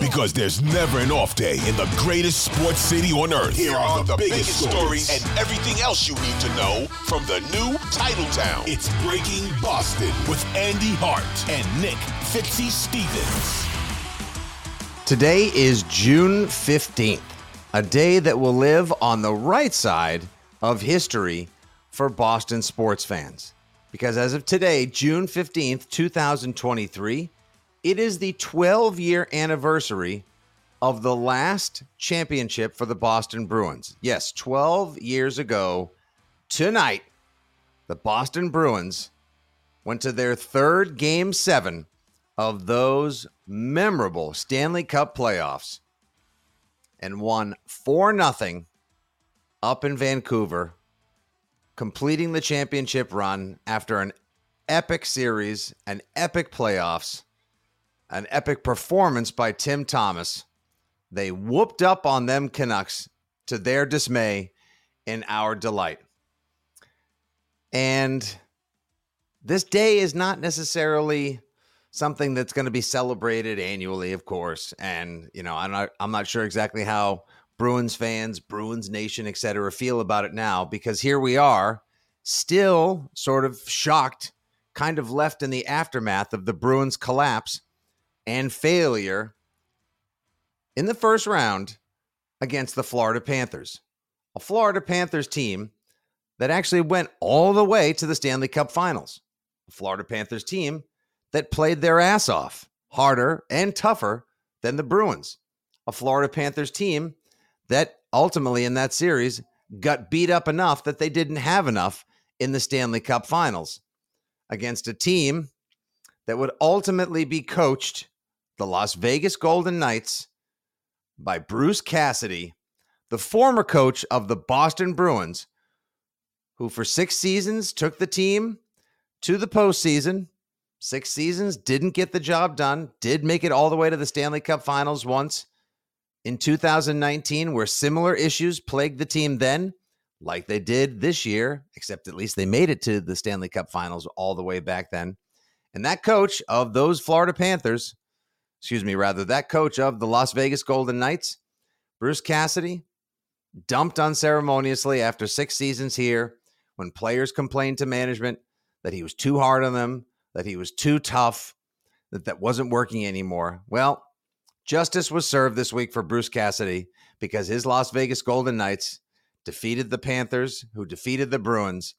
Because there's never an off day in the greatest sports city on earth. Here are the, biggest, stories and everything else you need to know from the new Titletown. It's Breaking Boston with Andy Hart and Nick Fitzy Stevens. Today is June 15th, a day that will live on the right side of history for Boston sports fans. Because as of today, June 15th, 2023, it is the 12 year anniversary of the last championship for the Boston Bruins. Yes, 12 years ago tonight, the Boston Bruins went to their third game seven of those memorable Stanley Cup playoffs and won 4 0 up in Vancouver, completing the championship run after an epic series, an epic playoffs an epic performance by Tim Thomas. They whooped up on them Canucks to their dismay and our delight. And this day is not necessarily something that's going to be celebrated annually, of course. And, you know, I'm not, I'm not sure exactly how Bruins fans, Bruins Nation, et cetera, feel about it now because here we are, still sort of shocked, kind of left in the aftermath of the Bruins collapse and failure in the first round against the Florida Panthers. A Florida Panthers team that actually went all the way to the Stanley Cup finals. A Florida Panthers team that played their ass off harder and tougher than the Bruins. A Florida Panthers team that ultimately in that series got beat up enough that they didn't have enough in the Stanley Cup finals against a team that would ultimately be coached the Las Vegas Golden Knights by Bruce Cassidy, the former coach of the Boston Bruins, who for six seasons took the team to the postseason. Six seasons, didn't get the job done, did make it all the way to the Stanley Cup finals once in 2019, where similar issues plagued the team then, like they did this year, except at least they made it to the Stanley Cup finals all the way back then. And that coach of those Florida Panthers excuse me, rather, that coach of the Las Vegas Golden Knights, Bruce Cassidy, dumped unceremoniously after six seasons here when players complained to management that he was too hard on them, that he was too tough, that that wasn't working anymore. Well, justice was served this week for Bruce Cassidy because his Las Vegas Golden Knights defeated the Panthers, who defeated the Bruins.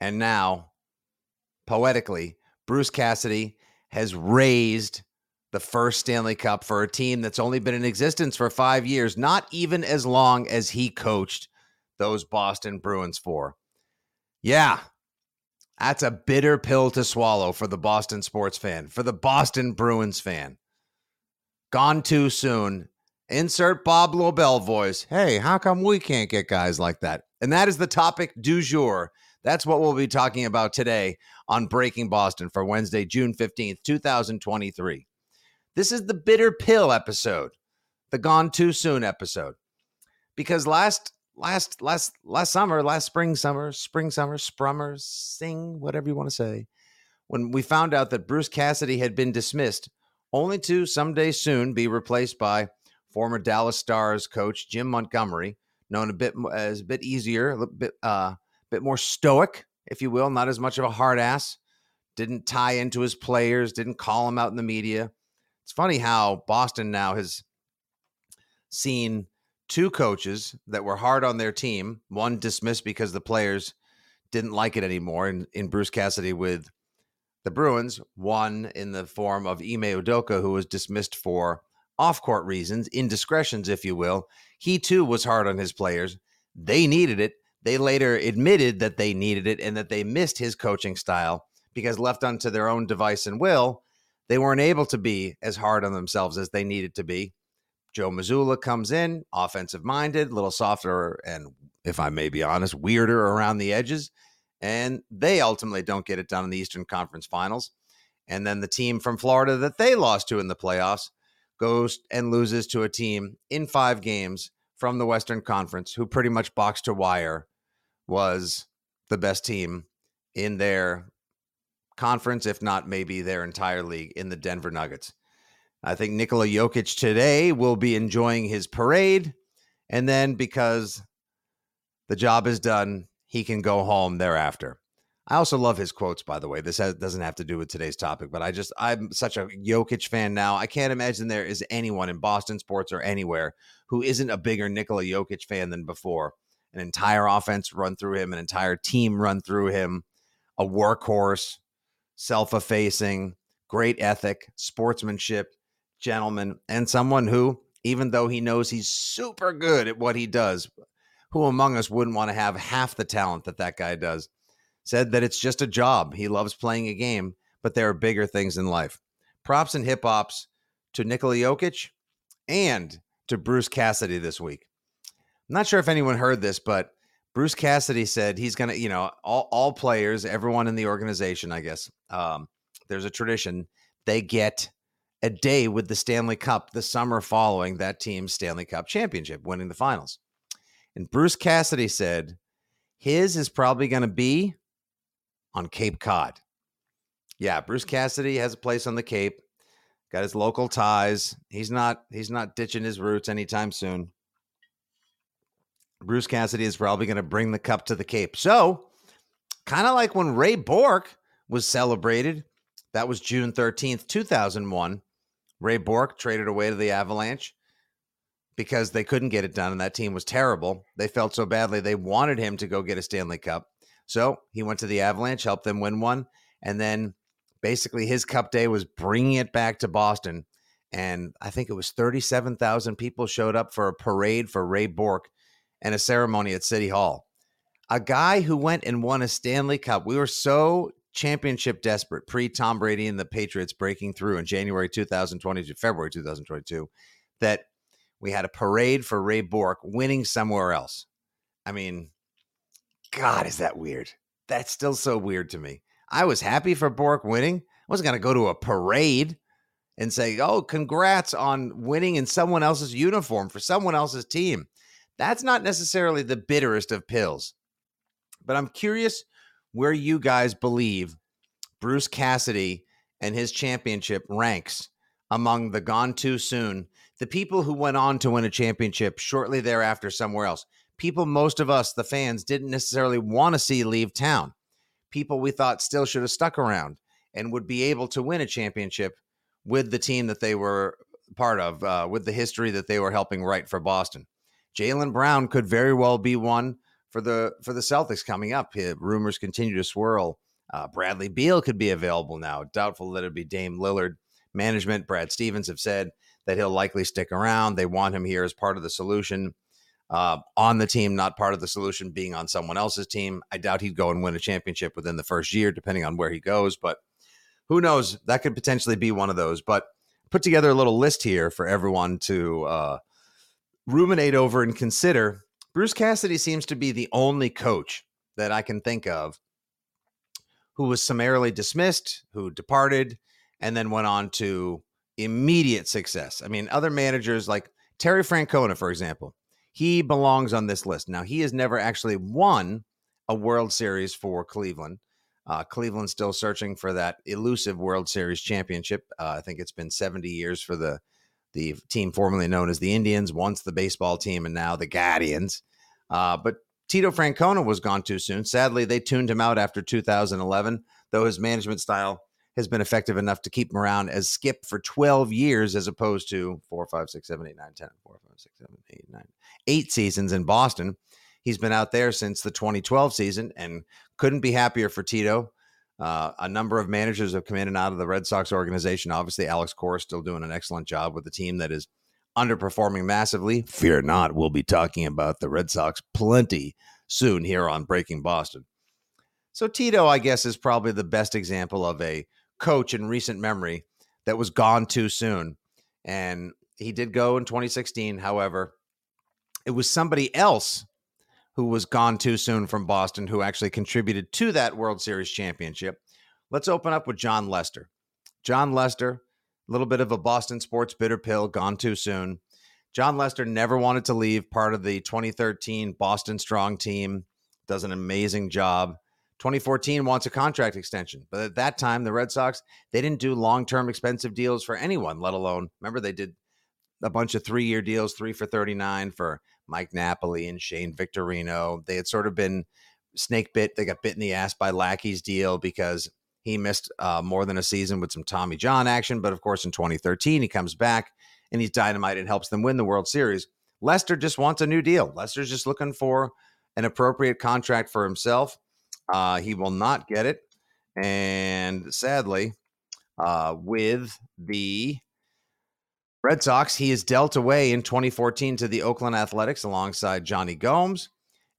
And now, poetically, Bruce Cassidy has raised the first Stanley Cup for a team that's only been in existence for five years, not even as long as he coached those Boston Bruins for. Yeah, that's a bitter pill to swallow for the Boston sports fan, for the Boston Bruins fan. Gone too soon. Insert Bob Lobel voice. Hey, how come we can't get guys like that? And that is the topic du jour. That's what we'll be talking about today on Breaking Boston for Wednesday, June 15th, 2023. This is the bitter pill episode, the gone too soon episode. Because last last last last summer, last spring summer, spring summer, sprummer, sing, whatever you want to say, when we found out that Bruce Cassidy had been dismissed, only to someday soon be replaced by former Dallas Stars coach Jim Montgomery, known a bit as a bit easier, a bit uh, bit more stoic, if you will, not as much of a hard ass didn't tie into his players, didn't call him out in the media. It's funny how Boston now has seen two coaches that were hard on their team, one dismissed because the players didn't like it anymore, in, in Bruce Cassidy with the Bruins, one in the form of Ime Udoka, who was dismissed for off court reasons, indiscretions, if you will. He too was hard on his players. They needed it. They later admitted that they needed it and that they missed his coaching style because left unto their own device and will, they weren't able to be as hard on themselves as they needed to be. Joe Mazzulla comes in, offensive minded, a little softer, and if I may be honest, weirder around the edges. And they ultimately don't get it done in the Eastern Conference Finals. And then the team from Florida that they lost to in the playoffs goes and loses to a team in five games from the Western Conference who pretty much box to wire was the best team in their conference, if not maybe their entire league in the Denver Nuggets. I think Nikola Jokic today will be enjoying his parade. And then because the job is done, he can go home thereafter. I also love his quotes, by the way. This has, doesn't have to do with today's topic, but I just, I'm such a Jokic fan now. I can't imagine there is anyone in Boston sports or anywhere who isn't a bigger Nikola Jokic fan than before. An entire offense run through him, an entire team run through him, a workhorse, self effacing, great ethic, sportsmanship, gentleman, and someone who, even though he knows he's super good at what he does, who among us wouldn't want to have half the talent that that guy does, said that it's just a job. He loves playing a game, but there are bigger things in life. Props and hip hops to Nikola Jokic and to Bruce Cassidy this week. I'm not sure if anyone heard this, but Bruce Cassidy said he's going to, you know, all, all players, everyone in the organization, I guess, um, there's a tradition. They get a day with the Stanley Cup the summer following that team's Stanley Cup championship, winning the finals. And Bruce Cassidy said his is probably going to be on Cape Cod. Yeah, Bruce Cassidy has a place on the Cape. Got his local ties. He's not he's not ditching his roots anytime soon. Bruce Cassidy is probably going to bring the cup to the Cape. So, kind of like when Ray Bourque was celebrated, that was June 13th, 2001. Ray Bourque traded away to the Avalanche because they couldn't get it done and that team was terrible. They felt so badly they wanted him to go get a Stanley Cup. So he went to the Avalanche, helped them win one. And then basically his cup day was bringing it back to Boston. And I think it was 37,000 people showed up for a parade for Ray Bourque and a ceremony at City Hall. A guy who went and won a Stanley Cup. We were so championship desperate pre Tom Brady and the Patriots breaking through in January 2022, February 2022, that we had a parade for Ray Bourque winning somewhere else. I mean, God, is that weird? That's still so weird to me. I was happy for Bourque winning. I wasn't going to go to a parade and say, oh, congrats on winning in someone else's uniform for someone else's team. That's not necessarily the bitterest of pills. But I'm curious where you guys believe Bruce Cassidy and his championship ranks among the gone too soon, the people who went on to win a championship shortly thereafter somewhere else. People, most of us, the fans, didn't necessarily want to see leave town. People we thought still should have stuck around and would be able to win a championship with the team that they were part of, uh, with the history that they were helping write for Boston. Jaylen Brown could very well be one for the for the Celtics coming up. Rumors continue to swirl. Uh, Bradley Beal could be available now. Doubtful that it'd be Dame Lillard. Management, Brad Stevens have said that he'll likely stick around. They want him here as part of the solution. Uh, on the team, not part of the solution, being on someone else's team. I doubt he'd go and win a championship within the first year, depending on where he goes. But who knows? That could potentially be one of those. But put together a little list here for everyone to uh, ruminate over and consider, Bruce Cassidy seems to be the only coach that I can think of who was summarily dismissed, who departed, and then went on to immediate success. I mean, other managers like Terry Francona, for example, he belongs on this list. Now, he has never actually won a World Series for Cleveland. Uh, Cleveland's still searching for that elusive World Series championship. Uh, I think it's been 70 years for the the team formerly known as the Indians, once the baseball team, and now the Guardians. Uh, but Tito Francona was gone too soon. Sadly, they tuned him out after 2011. though his management style has been effective enough to keep him around as skip for 12 years as opposed to 4, 5, 6, 7, 8, 9, 10, 4, 5, 6, 7, 8, 9, 8 seasons in Boston. He's been out there since the 2012 season and couldn't be happier for Tito. Uh, a number of managers have come in and out of the Red Sox organization. Obviously, Alex Cora is still doing an excellent job with the team that is underperforming massively. Fear not, we'll be talking about the Red Sox plenty soon here on Breaking Boston. So, Tito, I guess, is probably the best example of a coach in recent memory that was gone too soon. And he did go in 2016. However, it was somebody else who was gone too soon from Boston who actually contributed to that World Series championship. Let's open up with Jon Lester. Jon Lester, a little bit of a Boston sports bitter pill, gone too soon. Jon Lester never wanted to leave, part of the 2013 Boston Strong team, does an amazing job. 2014 wants a contract extension. But at that time, the Red Sox, they didn't do long term expensive deals for anyone, let alone, remember, they did a bunch of three year deals, three for 39 for Mike Napoli and Shane Victorino. They had sort of been snake bit. They got bit in the ass by Lackey's deal because he missed uh, more than a season with some Tommy John action. But of course, in 2013, he comes back and he's dynamite and helps them win the World Series. Lester just wants a new deal. Lester's just looking for an appropriate contract for himself. Uh, he will not get it. And sadly, uh, with the Red Sox, he is dealt away in 2014 to the Oakland Athletics alongside Jonny Gomes.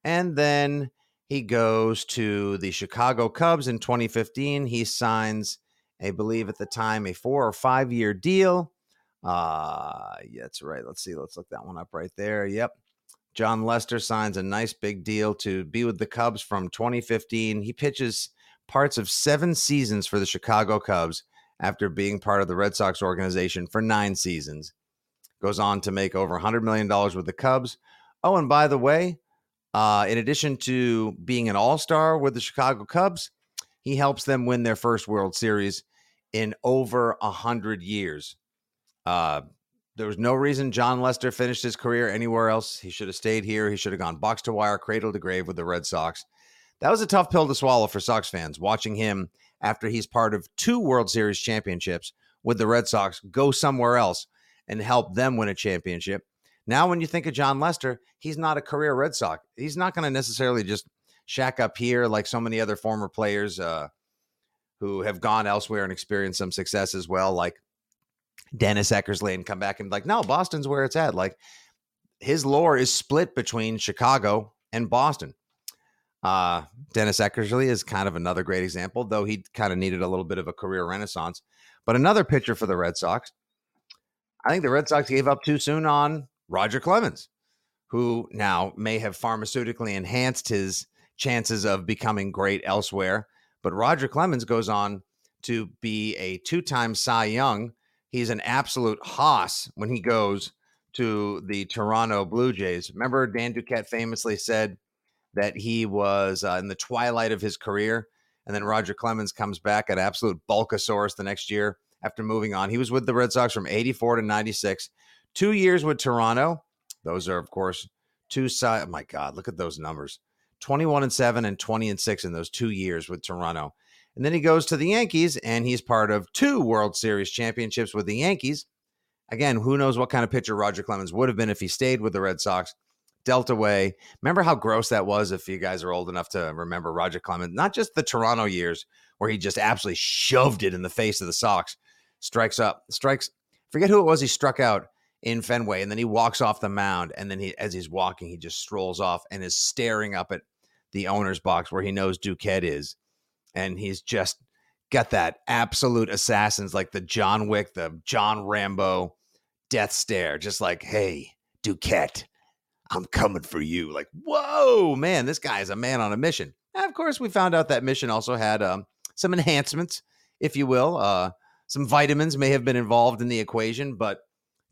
And then he goes to the Chicago Cubs in 2015. He signs, I believe at the time, a four or five year deal. Uh, yeah, that's right. Let's see. Let's look that one up right there. Yep. Jon Lester signs a nice big deal to be with the Cubs from 2015. He pitches parts of seven seasons for the Chicago Cubs after being part of the Red Sox organization for nine seasons. Goes on to make over $100 million with the Cubs. Oh, and by the way, uh, in addition to being an all star with the Chicago Cubs, he helps them win their first World Series in over a 100 years. Uh, there was no reason Jon Lester finished his career anywhere else. He should have stayed here. He should have gone box to wire, cradle to grave with the Red Sox. That was a tough pill to swallow for Sox fans watching him after he's part of two World Series championships with the Red Sox go somewhere else and help them win a championship. Now, when you think of Jon Lester, he's not a career Red Sox. He's not going to necessarily just shack up here like so many other former players uh, who have gone elsewhere and experienced some success as well, like Dennis Eckersley and come back and like, no, Boston's where it's at. Like his lore is split between Chicago and Boston. Uh, Dennis Eckersley is kind of another great example, though he kind of needed a little bit of a career renaissance. But another pitcher for the Red Sox. I think the Red Sox gave up too soon on Roger Clemens, who now may have pharmaceutically enhanced his chances of becoming great elsewhere. But Roger Clemens goes on to be a two time Cy Young he's an absolute hoss when he goes to the Toronto Blue Jays. Remember, Dan Duquette famously said that he was uh, in the twilight of his career. And then Roger Clemens comes back at absolute bulkosaurus the next year after moving on. He was with the Red Sox from 84 to 96, two years with Toronto. Those are, of course, two side. Oh my God, look at those numbers 21 and 7 and 20 and 6 in those two years with Toronto. And then he goes to the Yankees and he's part of two World Series championships with the Yankees. Again, who knows what kind of pitcher Roger Clemens would have been if he stayed with the Red Sox. Delta Way. Remember how gross that was if you guys are old enough to remember Roger Clemens, not just the Toronto years where he just absolutely shoved it in the face of the Sox. Strikes up, strikes, forget who it was he struck out in Fenway. And then he walks off the mound. And then he, as he's walking, he just strolls off and is staring up at the owner's box where he knows Duquette is and he's just got that absolute assassins like the John Wick, the John Rambo death stare, just like, hey, Duquette, I'm coming for you. Like, whoa, man, this guy is a man on a mission. And of course, we found out that mission also had um, some enhancements, if you will. Uh, some vitamins may have been involved in the equation, but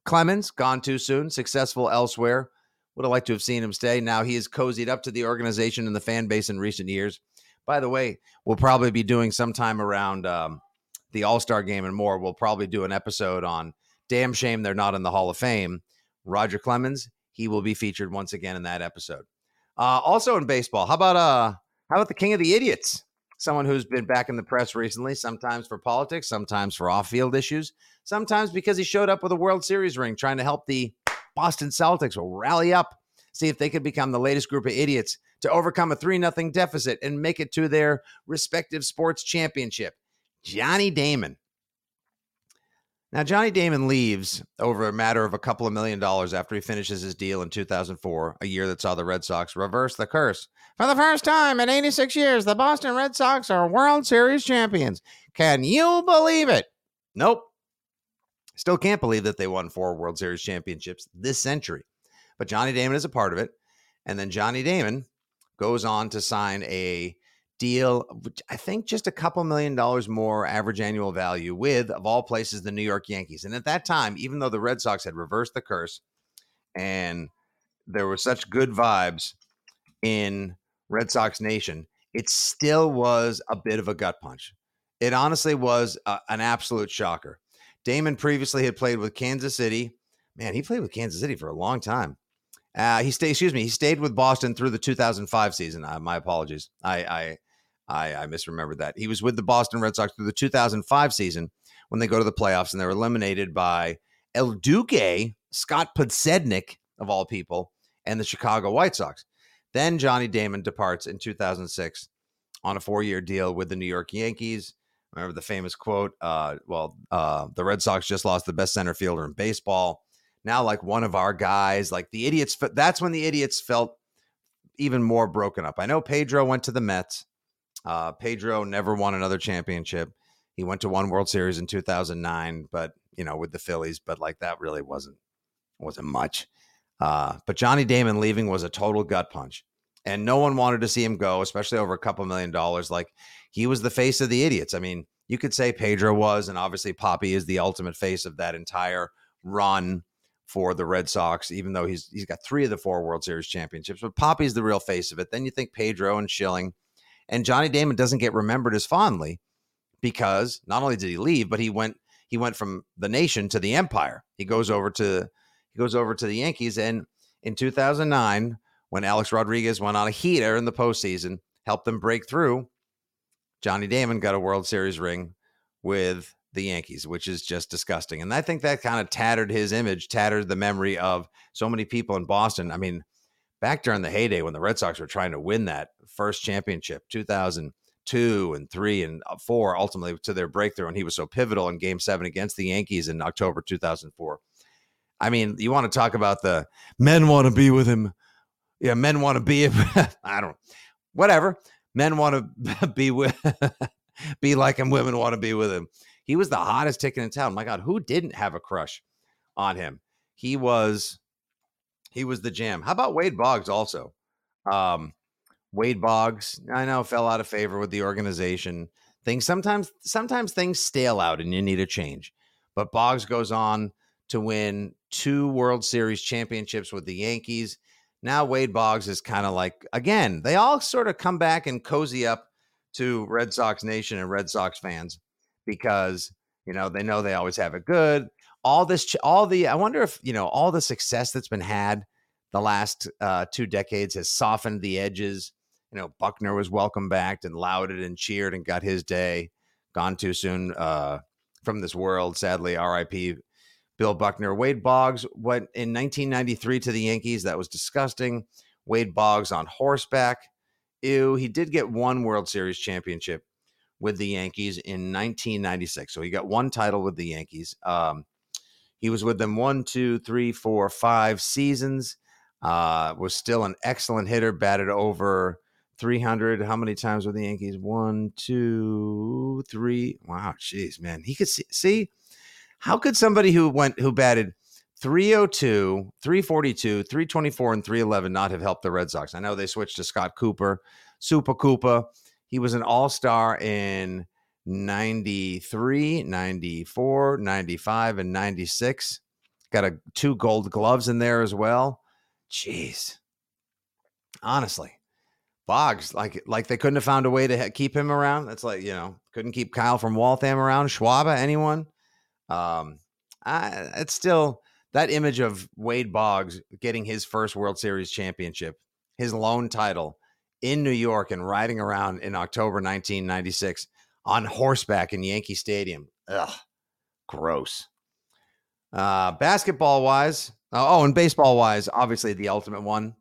Clemens, gone too soon, successful elsewhere. Would have liked to have seen him stay. Now he has cozied up to the organization and the fan base in recent years. By the way, we'll probably be doing sometime around um, the All Star game and more. We'll probably do an episode on damn shame they're not in the Hall of Fame. Roger Clemens, he will be featured once again in that episode. Uh, also in baseball, how about uh, how about the King of the Idiots? someone who's been back in the press recently, sometimes for politics, sometimes for off field issues, sometimes because he showed up with a World Series ring trying to help the Boston Celtics rally up, see if they could become the latest group of idiots to overcome a 3 0 deficit and make it to their respective sports championship. Johnny Damon. Now, Johnny Damon leaves over a matter of a couple of million dollars after he finishes his deal in 2004, a year that saw the Red Sox reverse the curse. For the first time in 86 years, the Boston Red Sox are World Series champions. Can you believe it? Nope. Still can't believe that they won four World Series championships this century. But Johnny Damon is a part of it. And then Johnny Damon goes on to sign a deal, which I think just a couple million dollars more average annual value with, of all places, the New York Yankees. And at that time, even though the Red Sox had reversed the curse and there were such good vibes in Red Sox Nation, it still was a bit of a gut punch. It honestly was a, an absolute shocker. Damon previously had played with Kansas City. Man, he played with Kansas City for a long time. Uh, he stayed. Excuse me. He stayed with Boston through the 2005 season. Uh, my apologies. I, I I, I misremembered that. He was with the Boston Red Sox through the 2005 season when they go to the playoffs and they're eliminated by El Duque, Scott Podsednik, of all people, and the Chicago White Sox. Then Johnny Damon departs in 2006 on a four year deal with the New York Yankees. Remember the famous quote? Uh, well, uh, the Red Sox just lost the best center fielder in baseball. Now, like one of our guys, like the idiots, that's when the idiots felt even more broken up. I know Pedro went to the Mets. Uh, Pedro never won another championship. He went to one World Series in 2009, but you know, with the Phillies, but like that really wasn't wasn't much. Uh, but Johnny Damon leaving was a total gut punch, and no one wanted to see him go, especially over a couple million dollars. Like he was the face of the idiots. I mean, you could say Pedro was, and obviously Papi is the ultimate face of that entire run for the Red Sox, even though he's he's got three of the four World Series championships. But Papi's the real face of it. Then you think Pedro and Schilling and Johnny Damon doesn't get remembered as fondly because not only did he leave, but he went he went from the nation to the empire. He goes over to he goes over to the Yankees. And in 2009, when Alex Rodriguez went on a heater in the postseason, helped them break through, Johnny Damon got a World Series ring with the Yankees, which is just disgusting. And I think that kind of tattered his image, tattered the memory of so many people in Boston. I mean, back during the heyday when the Red Sox were trying to win that first championship, 2002 and three and uh, four, ultimately to their breakthrough. And he was so pivotal in game seven against the Yankees in October 2004. I mean, you want to talk about the men want to be with him. Yeah, men want to be, I don't, whatever. Men want to be with, be like him. Women want to be with him. He was the hottest ticket in town. My God, who didn't have a crush on him? He was he was the jam. How about Wade Boggs also? Um, Wade Boggs, I know, fell out of favor with the organization. Things sometimes sometimes things stale out and you need a change. But Boggs goes on to win two World Series championships with the Yankees. Now Wade Boggs is kind of like again, they all sort of come back and cozy up to Red Sox Nation and Red Sox fans because you know they know they always have it good all this all the i wonder if you know all the success that's been had the last uh, two decades has softened the edges. You know buckner was welcomed back and lauded and cheered and got his day. Gone too soon uh, from this world sadly rip bill buckner. Wade boggs went in 1993 to the yankees. That was disgusting. Wade boggs on horseback. Ew he did get one world series championship with the yankees in 1996 so he got one title with the yankees. Um, he was with them one, two, three, four, five seasons. Uh, was still an excellent hitter, batted over 300. How many times with the Yankees? One, two, three. Wow, jeez, man. He could see, see how could somebody who went who batted 302, 342, 324, and 311 not have helped the Red Sox? I know they switched to Scott Cooper, Super Cooper. He was an all-star in 93, 94, 95, and 96. Got a two gold gloves in there as well. Jeez. Honestly. Boggs, like like they couldn't have found a way to keep him around. That's like, you know, couldn't keep Kyle from Waltham around. Schwaba, anyone? Um, I, it's still that image of Wade Boggs getting his first World Series championship, his lone title in New York and riding around in October 1996 on horseback in Yankee Stadium. Ugh, gross. Uh, basketball wise, oh, and baseball wise, obviously the ultimate one.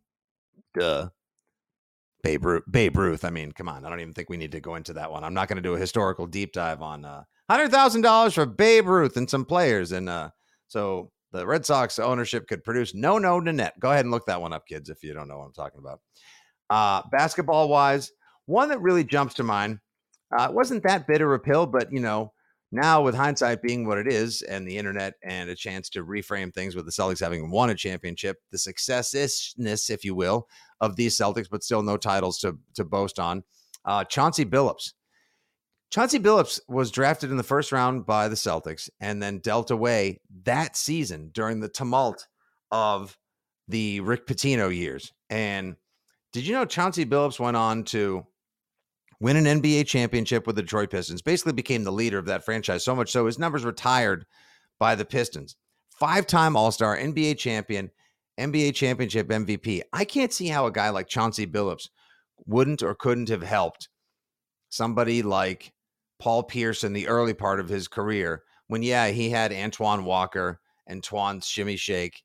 Duh. Babe Ruth, Babe Ruth. I mean, come on. I don't even think we need to go into that one. I'm not going to do a historical deep dive on uh, hundred thousand dollars for Babe Ruth and some players, and uh, so the Red Sox ownership could produce no no net. Go ahead and look that one up, kids, if you don't know what I'm talking about. Uh, basketball wise, one that really jumps to mind. Uh, it wasn't that bitter a pill, but you know, now with hindsight being what it is, and the internet and a chance to reframe things with the Celtics having won a championship, the successness, if you will, of these Celtics, but still no titles to to boast on. Uh, Chauncey Billups. Chauncey Billups was drafted in the first round by the Celtics and then dealt away that season during the tumult of the Rick Pitino years. And did you know Chauncey Billups went on to win an NBA championship with the Detroit Pistons, basically became the leader of that franchise, so much so his numbers were retired by the Pistons. Five time All Star, NBA champion, NBA championship MVP. I can't see how a guy like Chauncey Billups wouldn't or couldn't have helped somebody like Paul Pierce in the early part of his career when, yeah, he had Antoine Walker and Twan Shimmy Shake.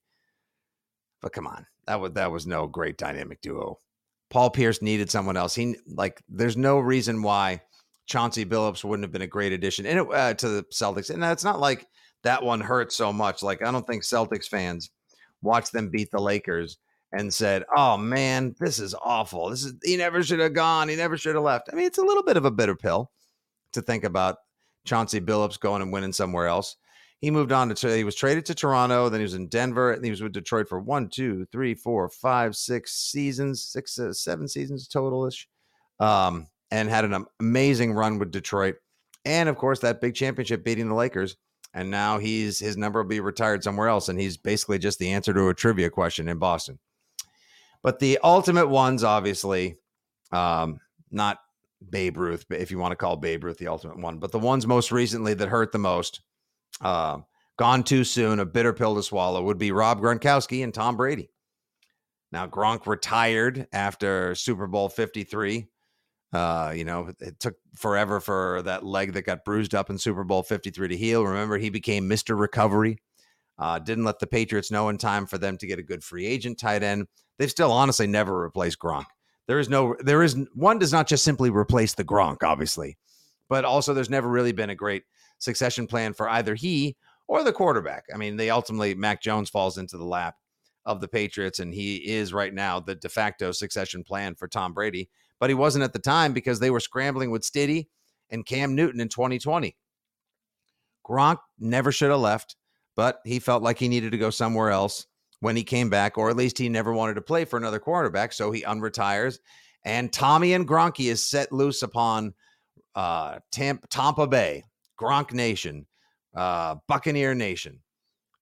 But come on, that was that was no great dynamic duo. Paul Pierce needed someone else. He like there's no reason why Chauncey Billups wouldn't have been a great addition and it, uh, to the Celtics. And it's not like that one hurt so much. Like I don't think Celtics fans watched them beat the Lakers and said, "Oh man, this is awful. This is he never should have gone. He never should have left." I mean, it's a little bit of a bitter pill to think about Chauncey Billups going and winning somewhere else. He moved on to he was traded to Toronto, then he was in Denver, and he was with Detroit for one, two, three, four, five, six seasons, six, uh, seven seasons totalish, um, and had an amazing run with Detroit, and of course that big championship beating the Lakers. And now he's his number will be retired somewhere else, and he's basically just the answer to a trivia question in Boston. But the ultimate ones, obviously, um, not Babe Ruth, if you want to call Babe Ruth the ultimate one. But the ones most recently that hurt the most, uh, gone too soon, a bitter pill to swallow, would be Rob Gronkowski and Tom Brady. Now, Gronk retired after Super Bowl 53. Uh, you know, it took forever for that leg that got bruised up in Super Bowl 53 to heal. Remember, he became Mr. Recovery. Uh, didn't let the Patriots know in time for them to get a good free agent tight end. They've still honestly never replaced Gronk. There is no, there is one does not just simply replace the Gronk, obviously, but also there's never really been a great succession plan for either he or the quarterback. I mean, they ultimately, Mac Jones falls into the lap of the Patriots, and he is right now the de facto succession plan for Tom Brady, but he wasn't at the time because they were scrambling with Stiddy and Cam Newton in 2020. Gronk never should have left, but he felt like he needed to go somewhere else when he came back, or at least he never wanted to play for another quarterback. So he unretires. And Tommy and Gronky is set loose upon uh, Tampa, Tampa Bay, Gronk Nation, uh, Buccaneer Nation.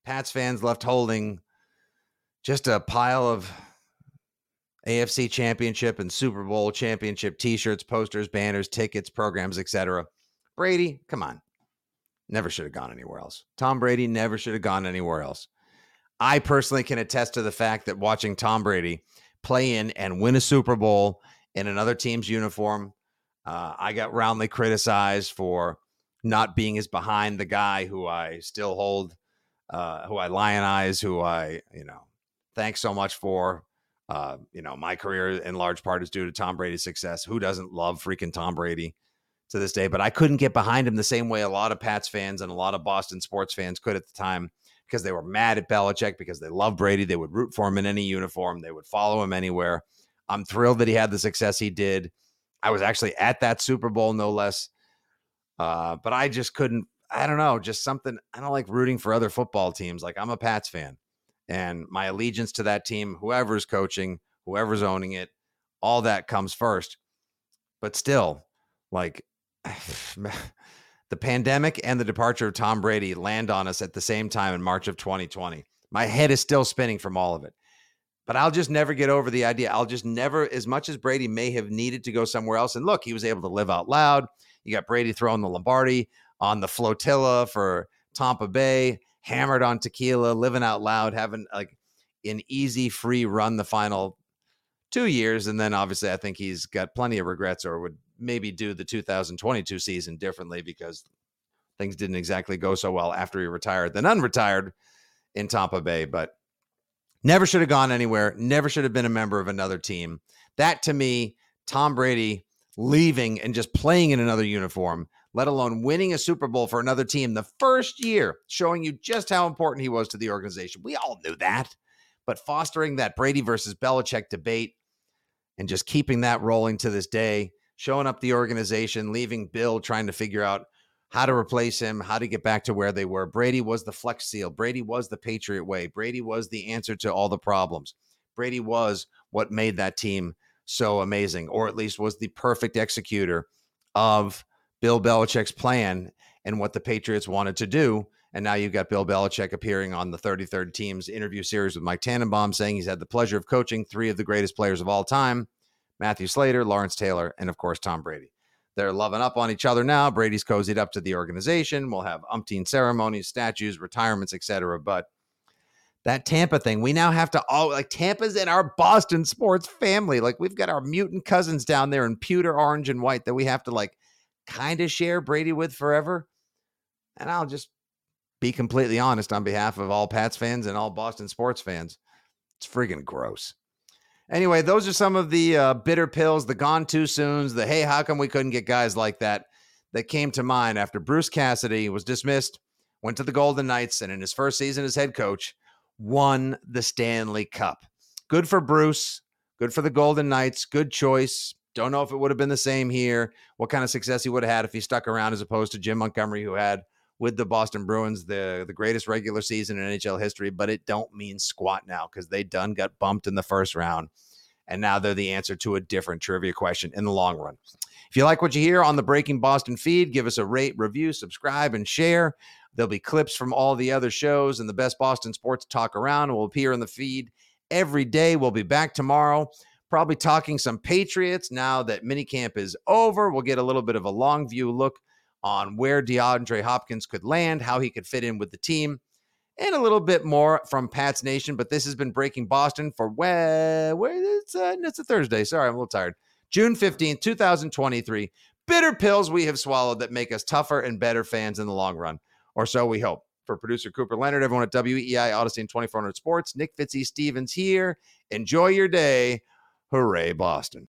Pats fans left holding just a pile of AFC championship and Super Bowl championship t-shirts, posters, banners, tickets, programs, etc. Brady, come on. Never should have gone anywhere else. Tom Brady never should have gone anywhere else. I personally can attest to the fact that watching Tom Brady play in and win a Super Bowl in another team's uniform, uh, I got roundly criticized for not being as behind the guy who I still hold, uh, who I lionize, who I, you know, thanks so much for. Uh, you know, my career in large part is due to Tom Brady's success. Who doesn't love freaking Tom Brady to this day? But I couldn't get behind him the same way a lot of Pats fans and a lot of Boston sports fans could at the time because they were mad at Belichick because they love Brady. They would root for him in any uniform. They would follow him anywhere. I'm thrilled that he had the success he did. I was actually at that Super Bowl, no less. Uh, but I just couldn't. I don't know, just something. I don't like rooting for other football teams. Like I'm a Pats fan, and my allegiance to that team, whoever's coaching, whoever's owning it, all that comes first. But still, like the pandemic and the departure of Tom Brady land on us at the same time in March of 2020. My head is still spinning from all of it. But I'll just never get over the idea. I'll just never, as much as Brady may have needed to go somewhere else. And look, he was able to live out loud. You got Brady throwing the Lombardi on the flotilla for Tampa Bay, hammered on tequila, living out loud, having like an easy, free run the final two years. And then obviously, I think he's got plenty of regrets or would maybe do the 2022 season differently because things didn't exactly go so well after he retired than unretired in Tampa Bay. But never should have gone anywhere, never should have been a member of another team. That to me, Tom Brady leaving and just playing in another uniform, let alone winning a Super Bowl for another team the first year, showing you just how important he was to the organization. We all knew that. But fostering that Brady versus Belichick debate and just keeping that rolling to this day, showing up the organization, leaving Bill trying to figure out how to replace him, how to get back to where they were. Brady was the flex seal. Brady was the Patriot way. Brady was the answer to all the problems. Brady was what made that team so amazing, or at least was the perfect executor of Bill Belichick's plan and what the Patriots wanted to do. And now you've got Bill Belichick appearing on the 33rd team's interview series with Mike Tannenbaum, saying he's had the pleasure of coaching three of the greatest players of all time Matthew Slater, Lawrence Taylor, and of course, Tom Brady. They're loving up on each other now. Brady's cozied up to the organization. We'll have umpteen ceremonies, statues, retirements, etc. But that Tampa thing, we now have to all like Tampa's in our Boston sports family. Like we've got our mutant cousins down there in pewter orange and white that we have to like kind of share Brady with forever. And I'll just be completely honest on behalf of all Pats fans and all Boston sports fans. It's friggin' gross. Anyway, those are some of the uh, bitter pills, the gone too soons, the hey, how come we couldn't get guys like that that came to mind after Bruce Cassidy was dismissed, went to the Golden Knights, and in his first season as head coach, won the Stanley Cup. Good for Bruce. Good for the Golden Knights. Good choice. Don't know if it would have been the same here. What kind of success he would have had if he stuck around as opposed to Jim Montgomery, who had with the Boston Bruins the the greatest regular season in NHL history. But it don't mean squat now because they done got bumped in the first round, and now they're the answer to a different trivia question in the long run. If you like what you hear on the Breaking Boston feed, give us a rate, review, subscribe, and share. There'll be clips from all the other shows and the best Boston sports talk around will appear in the feed every day. We'll be back tomorrow, probably talking some Patriots now that minicamp is over. We'll get a little bit of a long view look on where DeAndre Hopkins could land, how he could fit in with the team, and a little bit more from Pat's Nation. But this has been Breaking Boston for where, it's, uh, it's a Thursday. Sorry, I'm a little tired. June 15th, 2023. Bitter pills we have swallowed that make us tougher and better fans in the long run or so we hope. For producer Cooper Leonard, everyone at WEEI Audacy and 2400 Sports, Nick Fitzy Stevens here. Enjoy your day. Hooray, Boston.